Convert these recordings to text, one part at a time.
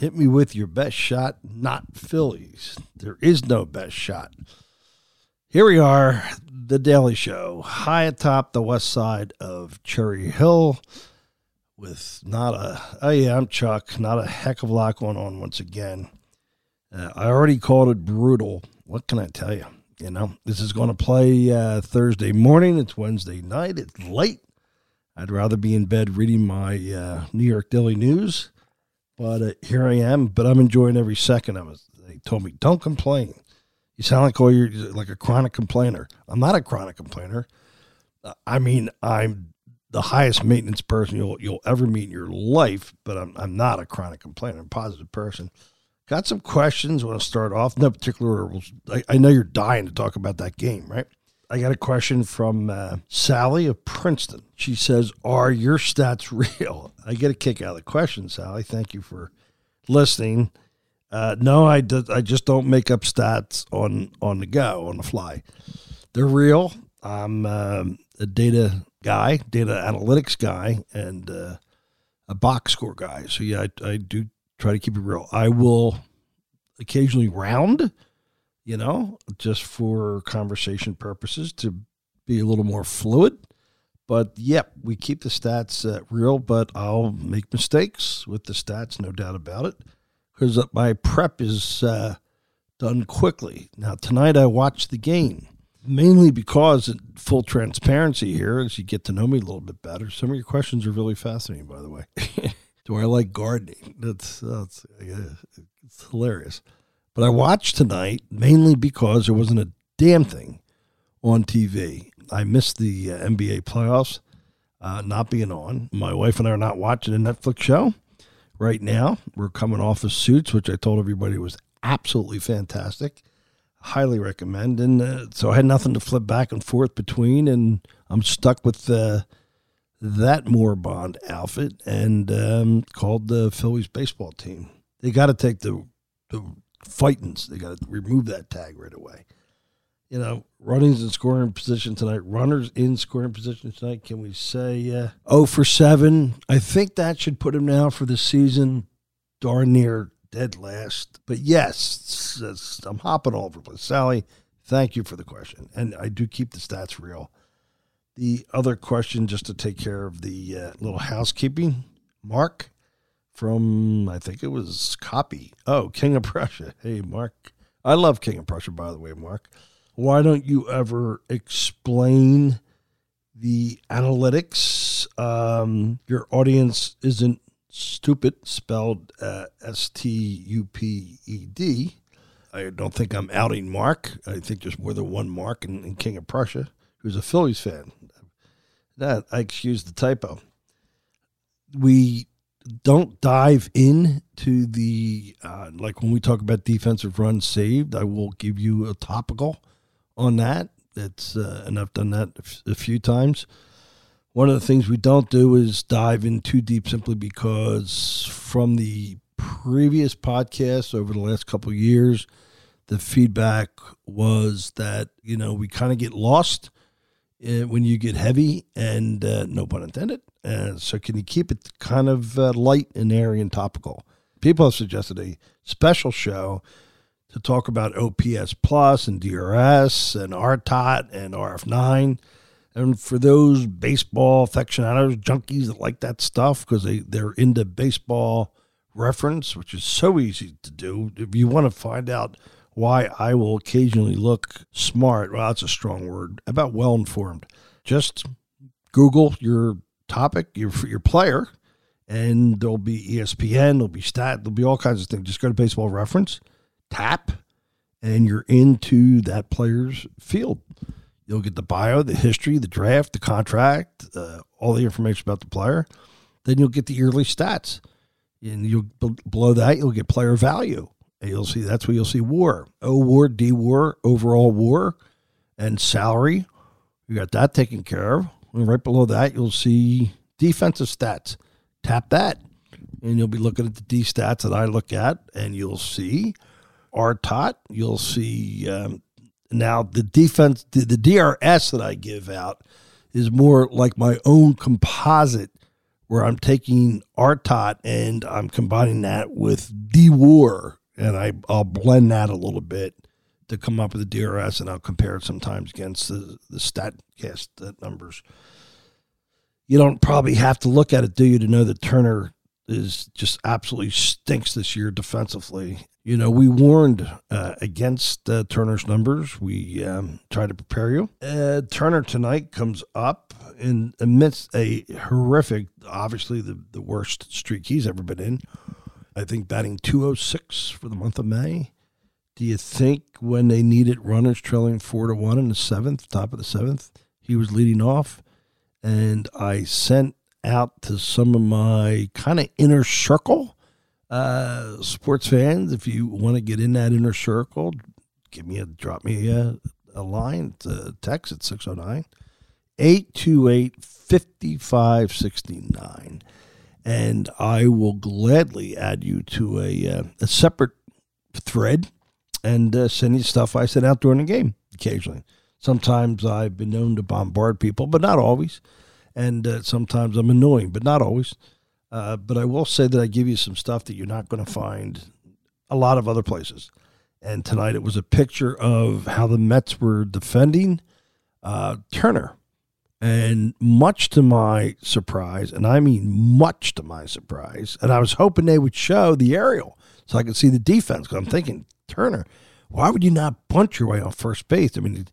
Hit me with your best shot, not Phillies. There is no best shot. Here we are, The Daily Show, high atop the west side of Cherry Hill, with not a, oh yeah, I'm Chuck, not a heck of a lot going on once again. Uh, I already called it brutal. What can I tell you? You know, this is going to play uh, Thursday morning. It's Wednesday night. It's late. I'd rather be in bed reading my uh, New York Daily News, but uh, here I am. But I'm enjoying every second of it. They told me, don't complain. You sound like all you're like a chronic complainer. I'm not a chronic complainer. I mean, I'm the highest maintenance person you'll you'll ever meet in your life, but I'm I'm not a chronic complainer. I'm a positive person. Got some questions. Want to start off? No particular order. I, I know you're dying to talk about that game, right? I got a question from uh, Sally of Princeton. She says, Are your stats real? I get a kick out of the question, Sally. Thank you for listening. Uh, no, I, do, I just don't make up stats on, on the go, on the fly. They're real. I'm um, a data guy, data analytics guy, and uh, a box score guy. So, yeah, I, I do try to keep it real. I will occasionally round you know, just for conversation purposes to be a little more fluid. But yep, we keep the stats uh, real, but I'll make mistakes with the stats, no doubt about it, because my prep is uh, done quickly. Now, tonight I watched the game mainly because, full transparency here, as you get to know me a little bit better, some of your questions are really fascinating, by the way. Do I like gardening? That's, that's it's hilarious. But I watched tonight mainly because there wasn't a damn thing on TV. I missed the uh, NBA playoffs uh, not being on. My wife and I are not watching a Netflix show right now. We're coming off of Suits, which I told everybody was absolutely fantastic. Highly recommend. And uh, so I had nothing to flip back and forth between, and I'm stuck with uh, that moribund outfit and um, called the Phillies baseball team. They got to take the, the fightings. They got to remove that tag right away. You know, runnings in scoring position tonight. Runners in scoring position tonight. Can we say uh, oh for seven? I think that should put him now for the season darn near dead last. But yes, it's, I'm hopping all over the place. Sally, thank you for the question, and I do keep the stats real. The other question, just to take care of the uh, little housekeeping, Mark from I think it was copy. Oh, King of Prussia. Hey, Mark. I love King of Prussia, by the way, Mark. Why don't you ever explain the analytics? Um, your audience isn't stupid, spelled uh, S T U P E D. I don't think I'm outing Mark. I think there's more than one Mark in, in King of Prussia who's a Phillies fan. That I excuse the typo. We don't dive in to the uh, like when we talk about defensive runs saved. I will give you a topical on that. It's uh, and I've done that a few times. One of the things we don't do is dive in too deep, simply because from the previous podcasts over the last couple years, the feedback was that you know we kind of get lost uh, when you get heavy, and uh, no pun intended. Uh, so, can you keep it kind of uh, light and airy and topical? People have suggested a special show to talk about OPS Plus and DRS and RTOT and RF9. And for those baseball aficionados, junkies that like that stuff because they, they're into baseball reference, which is so easy to do. If you want to find out why I will occasionally look smart. Well, that's a strong word. About well informed. Just Google your topic, your your player, and there'll be ESPN, there'll be stat, there'll be all kinds of things. Just go to Baseball Reference, tap, and you're into that player's field. You'll get the bio, the history, the draft, the contract, uh, all the information about the player. Then you'll get the yearly stats, and you'll below that you'll get player value And You'll see that's where you'll see war, O war, D war, overall war, and salary. You got that taken care of. And right below that, you'll see defensive stats. Tap that, and you'll be looking at the D stats that I look at, and you'll see RTOT. You'll see um, now the defense, the, the DRS that I give out is more like my own composite where I'm taking RTOT and I'm combining that with D War, and I, I'll blend that a little bit to come up with a DRS, and I'll compare it sometimes against the, the StatCast numbers. You don't probably have to look at it, do you, to know that Turner is just absolutely stinks this year defensively. You know, we warned uh, against uh, Turner's numbers. We um, tried to prepare you. Uh, Turner tonight comes up in amidst a horrific, obviously the, the worst streak he's ever been in. I think batting 206 for the month of May. Do you think when they needed runners trailing four to one in the seventh, top of the seventh, he was leading off? And I sent out to some of my kind of inner circle uh, sports fans. If you want to get in that inner circle, give me a drop me a, a line, to text at 609 828 5569. And I will gladly add you to a, uh, a separate thread and uh, send you stuff I send out during the game occasionally. Sometimes I've been known to bombard people, but not always. And uh, sometimes I'm annoying, but not always. Uh, but I will say that I give you some stuff that you're not going to find a lot of other places. And tonight it was a picture of how the Mets were defending uh, Turner. And much to my surprise, and I mean much to my surprise, and I was hoping they would show the aerial so I could see the defense. Because I'm thinking, Turner, why would you not bunt your way on first base? I mean,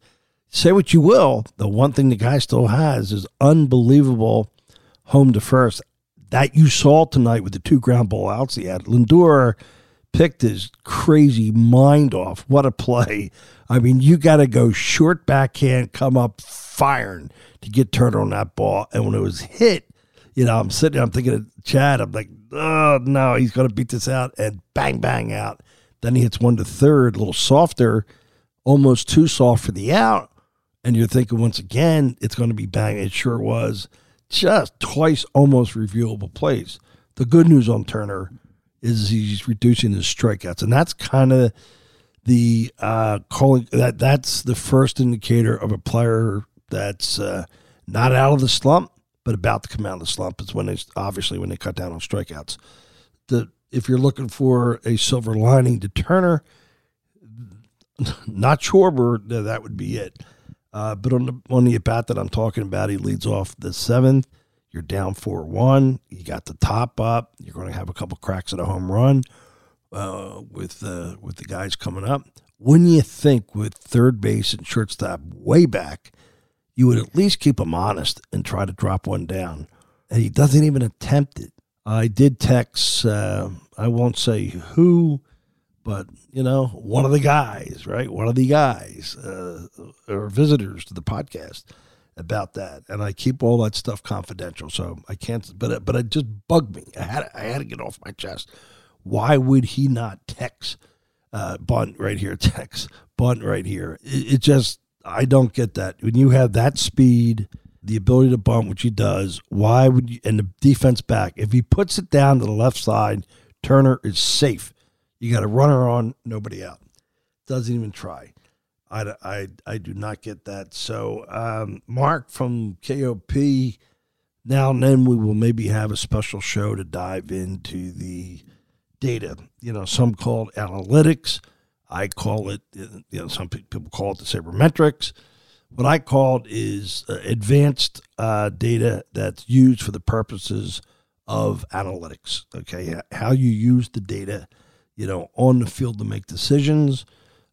say what you will, the one thing the guy still has is unbelievable home to first. That you saw tonight with the two ground ball outs he had. Lindor picked his crazy mind off. What a play. I mean, you got to go short backhand, come up firing to get turned on that ball. And when it was hit, you know, I'm sitting there, I'm thinking Chad. I'm like, oh, no, he's to beat this out. And bang, bang out. Then he hits one to third, a little softer, almost too soft for the out. And you're thinking once again, it's going to be bang. It sure was. Just twice almost reviewable plays. The good news on Turner is he's reducing his strikeouts. And that's kind of the uh, calling that that's the first indicator of a player that's uh, not out of the slump, but about to come out of the slump. is when they obviously when they cut down on strikeouts. The if you're looking for a silver lining to Turner, not Schwarber, that would be it. Uh, but on the on the at bat that I'm talking about, he leads off the seventh. You're down four one. You got the top up. You're going to have a couple cracks at a home run uh, with uh, with the guys coming up. Wouldn't you think with third base and shortstop way back, you would at least keep him honest and try to drop one down? And he doesn't even attempt it. I did text. Uh, I won't say who, but you know, one of the guys, right? One of the guys uh, or visitors to the podcast about that, and I keep all that stuff confidential. So I can't. But but it just bugged me. I had I had to get off my chest why would he not text uh, bunt right here, text bunt right here? It, it just I don't get that. When you have that speed, the ability to bump, which he does, why would you? And the defense back, if he puts it down to the left side, Turner is safe. You got a runner on, nobody out. Doesn't even try. I, I, I do not get that. So, um, Mark from KOP, now and then we will maybe have a special show to dive into the data. You know, some called analytics. I call it, you know, some people call it the sabermetrics. What I call it is uh, advanced uh, data that's used for the purposes of analytics. Okay, how you use the data, you know, on the field to make decisions,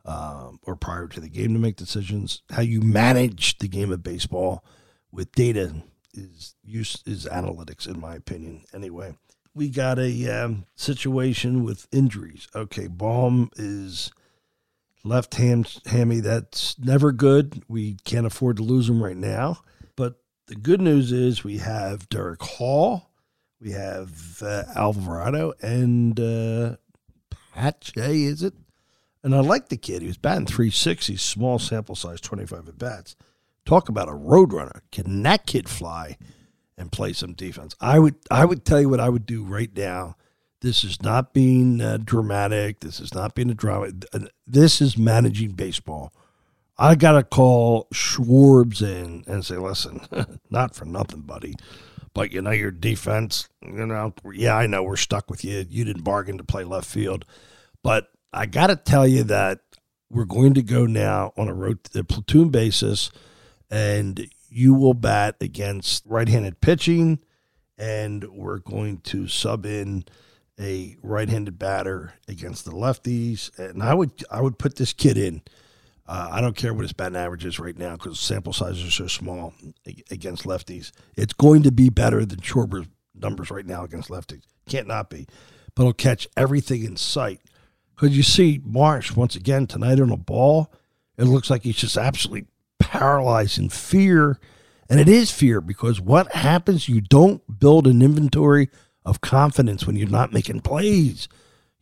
uh, or prior to the game to make decisions. How you manage the game of baseball with data is use is analytics, in my opinion. Anyway, we got a um, situation with injuries. Okay, Bohm is left ham hammy. That's never good. We can't afford to lose him right now. But the good news is we have Darick Hall, we have uh, Alvarado, and uh, Pache, is it? And I like the kid. He was batting 360, small sample size, 25 at bats. Talk about a roadrunner. Can that kid fly? and play some defense. I would I would tell you what I would do right now. This is not being uh, dramatic. This is not being a drama. This is managing baseball. I got to call Schwarbs in and say, listen, not for nothing, buddy, but you know your defense. You know, yeah, I know we're stuck with you. You didn't bargain to play left field, but I got to tell you that we're going to go now on a, rot- a platoon basis, and you will bat against right-handed pitching, and we're going to sub in a right-handed batter against the lefties. And I would I would put this kid in. Uh, I don't care what his batting average is right now because sample sizes are so small against lefties. It's going to be better than Schwarber's numbers right now against lefties. Can't not be. But he'll catch everything in sight. Because you see Marsh once again tonight on a ball, it looks like he's just absolutely paralyzed in fear. And it is fear because what happens? You don't build an inventory of confidence when you're not making plays.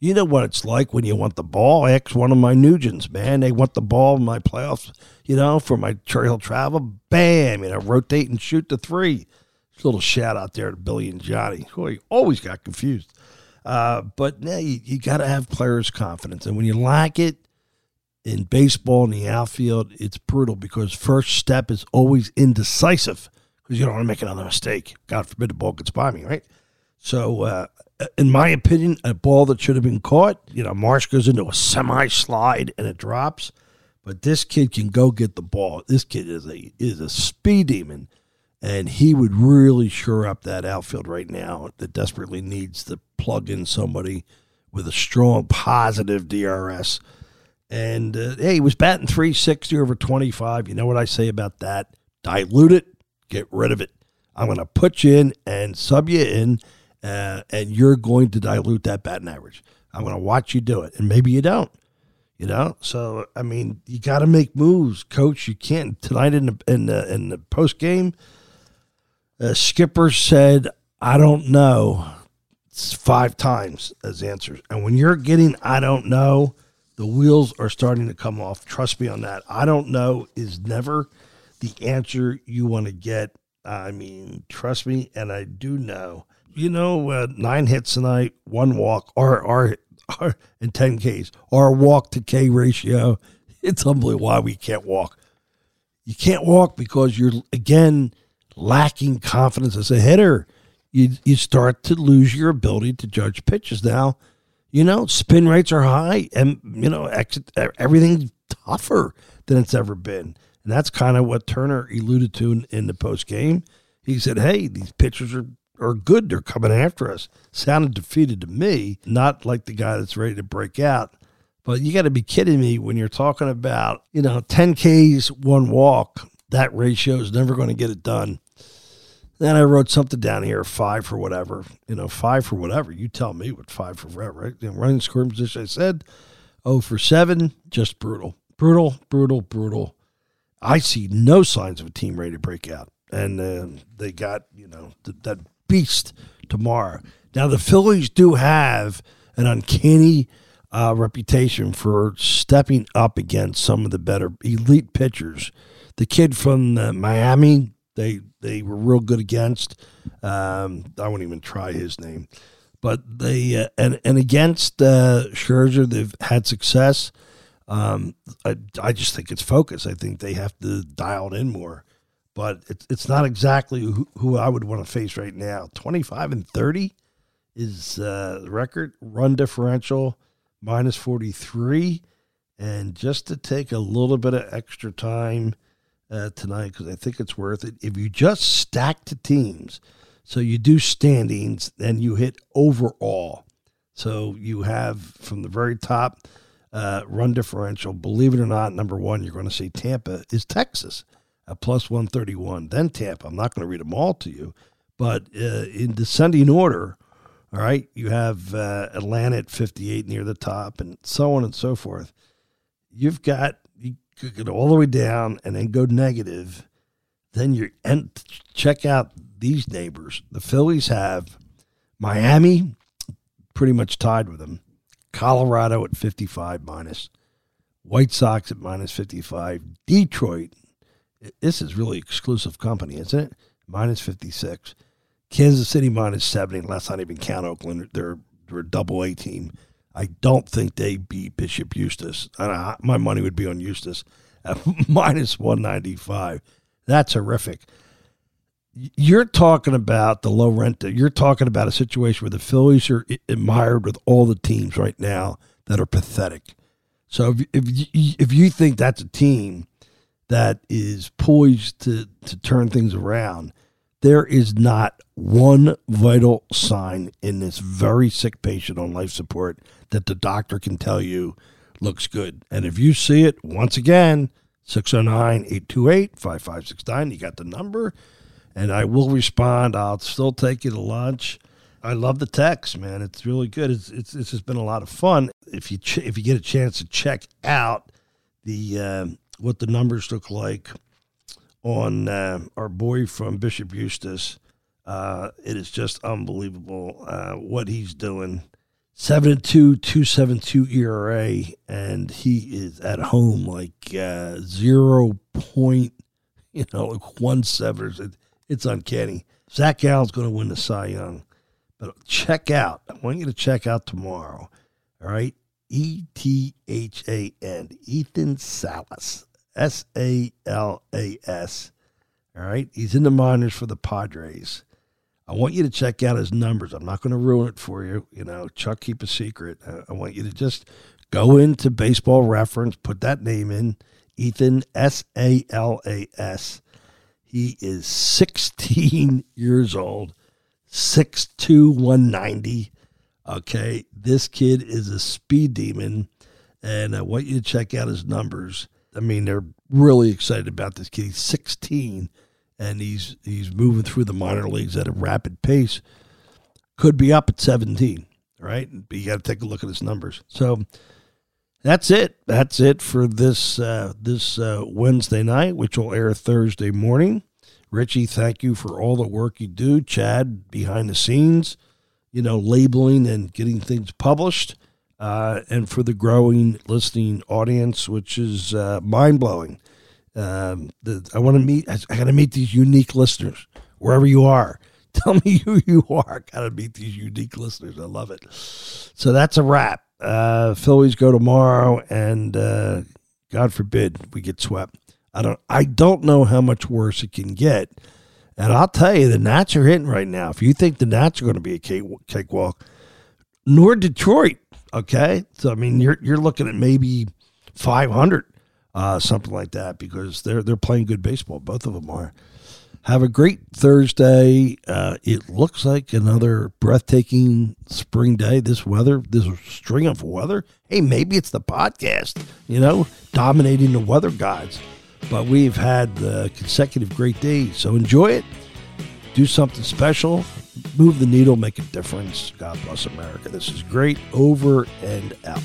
You know what it's like when you want the ball. X one of my Nugents, man. They want the ball in my playoffs, you know, for my Hill travel. Bam, you know, rotate and shoot the three. Just a little shout out there to Billy and Johnny. Boy, always got confused. Uh, but now you, you got to have players' confidence. And when you lack it in baseball in the outfield, it's brutal because first step is always indecisive because you don't want to make another mistake. God forbid the ball gets by me, right? So, uh, in my opinion, a ball that should have been caught, you know, Marsh goes into a semi slide and it drops. But this kid can go get the ball. This kid is a is a speed demon and he would really shore up that outfield right now that desperately needs to plug in somebody with a strong positive DRS. And uh, hey, he was batting 360 over 25. You know what I say about that? Dilute it, get rid of it. I'm going to put you in and sub you in, uh, and you're going to dilute that batting average. I'm going to watch you do it, and maybe you don't. You know, so I mean, you got to make moves, coach. You can't tonight in the in the in the post game uh, Skipper said, I don't know, five times as answers. And when you're getting, I don't know, the wheels are starting to come off. Trust me on that. I don't know is never the answer you want to get. I mean, trust me, and I do know. You know, uh, nine hits tonight, one walk, or, or, or in 10 Ks, our walk to K ratio. It's unbelievable why we can't walk. You can't walk because you're, again, lacking confidence as a hitter, you you start to lose your ability to judge pitches. Now, you know, spin rates are high, and you know, exit, everything's tougher than it's ever been. And that's kind of what Turner alluded to in, in the post game. He said, "Hey, these pitchers are are good. They're coming after us." Sounded defeated to me, not like the guy that's ready to break out. But you got to be kidding me when you're talking about, you know, 10 Ks, one walk. That ratio is never going to get it done. Then I wrote something down here, five for whatever. You know, five for whatever. You tell me what five for whatever, right? You know, running scoring position, I said. Oh, for seven, just brutal. Brutal, brutal, brutal. I see no signs of a team ready to break out. And uh, they got, you know, th- that beast tomorrow. Now, the Phillies do have an uncanny uh, reputation for stepping up against some of the better elite pitchers. The kid from uh, Miami, they they were real good against. Um, I won't even try his name, but they uh, and and against uh, Scherzer they've had success. Um, I, I just think it's focus. I think they have to dial it in more, but it's it's not exactly who, who I would want to face right now. Twenty five and thirty is uh, record run differential minus forty three, and just to take a little bit of extra time uh, tonight because I think it's worth it. If you just stack the teams, so you do standings, then you hit overall. So you have from the very top uh, run differential. Believe it or not, number one, you're going to see Tampa is Texas at plus 131. Then Tampa. I'm not going to read them all to you, but uh, in descending order, all right, you have uh, Atlanta at 58 near the top, and so on and so forth. You've got you could get all the way down and then go negative, then you're and check out these neighbors. The Phillies have Miami pretty much tied with them. Colorado at 55 minus. White Sox at minus 55. Detroit, this is really exclusive company, isn't it? Minus 56. Kansas City minus 70. Let's not even count Oakland. They're, they're a double A team. I don't think they beat Bishop Eustace. my money would be on Eustace at minus 195. That's horrific. you're talking about the low rent. You're talking about a situation where the Phillies are admired with all the teams right now that are pathetic. So if if if you think that's a team that is poised to to turn things around, there is not one vital sign in this very sick patient on life support that the doctor can tell you looks good. And if you see it, once again, 609 828 5569, you got the number and I will respond. I'll still take you to lunch. I love the text, man. It's really good. It's it's it's just been a lot of fun. If you ch- if you get a chance to check out the uh, what the numbers look like on uh, our boy from Bishop Eustace, uh, it is just unbelievable uh, what he's doing. Seven two two seven two ERA, and he is at home like uh, zero point, you know, like one seven. It's uncanny. Zac Gallen's going to win the Cy Young. But check out, I want you to check out tomorrow, all right? E T H A N, Ethan Salas, S A L A S. All right? He's in the minors for the Padres. I want you to check out his numbers. I'm not going to ruin it for you. You know, Chuck, keep a secret. I want you to just go into baseball reference, put that name in, Ethan, S A L A S he is 16 years old, 6'2, 190. Okay, this kid is a speed demon, and I want you to check out his numbers. I mean, they're really excited about this kid. He's 16, and he's he's moving through the minor leagues at a rapid pace. Could be up at 17, right? But you got to take a look at his numbers. So that's it. That's it for this uh, this uh, Wednesday night, which will air Thursday morning. Richie, thank you for all the work you do. Chad, behind the scenes, you know, labeling and getting things published, uh, and for the growing listening audience, which is uh, mind blowing. Um, I want to meet. I got to meet these unique listeners wherever you are. Tell me who you are. Got to meet these unique listeners. I love it. So that's a wrap. Uh, Phillies go tomorrow, and uh, God forbid we get swept. I don't I don't know how much worse it can get. And I'll tell you, the Nats are hitting right now. If you think the Nats are going to be a cake, cakewalk, nor Detroit. Okay, so I mean, you're you're looking at maybe 500, uh, something like that, because they're they're playing good baseball. Both of them are. Have a great Thursday. Uh, it looks like another breathtaking spring day. This weather, this string of weather. Hey, maybe it's the podcast, you know, dominating the weather gods. But we've had uh, consecutive great days. So enjoy it. Do something special. Move the needle, make a difference. God bless America. This is great. Over and out.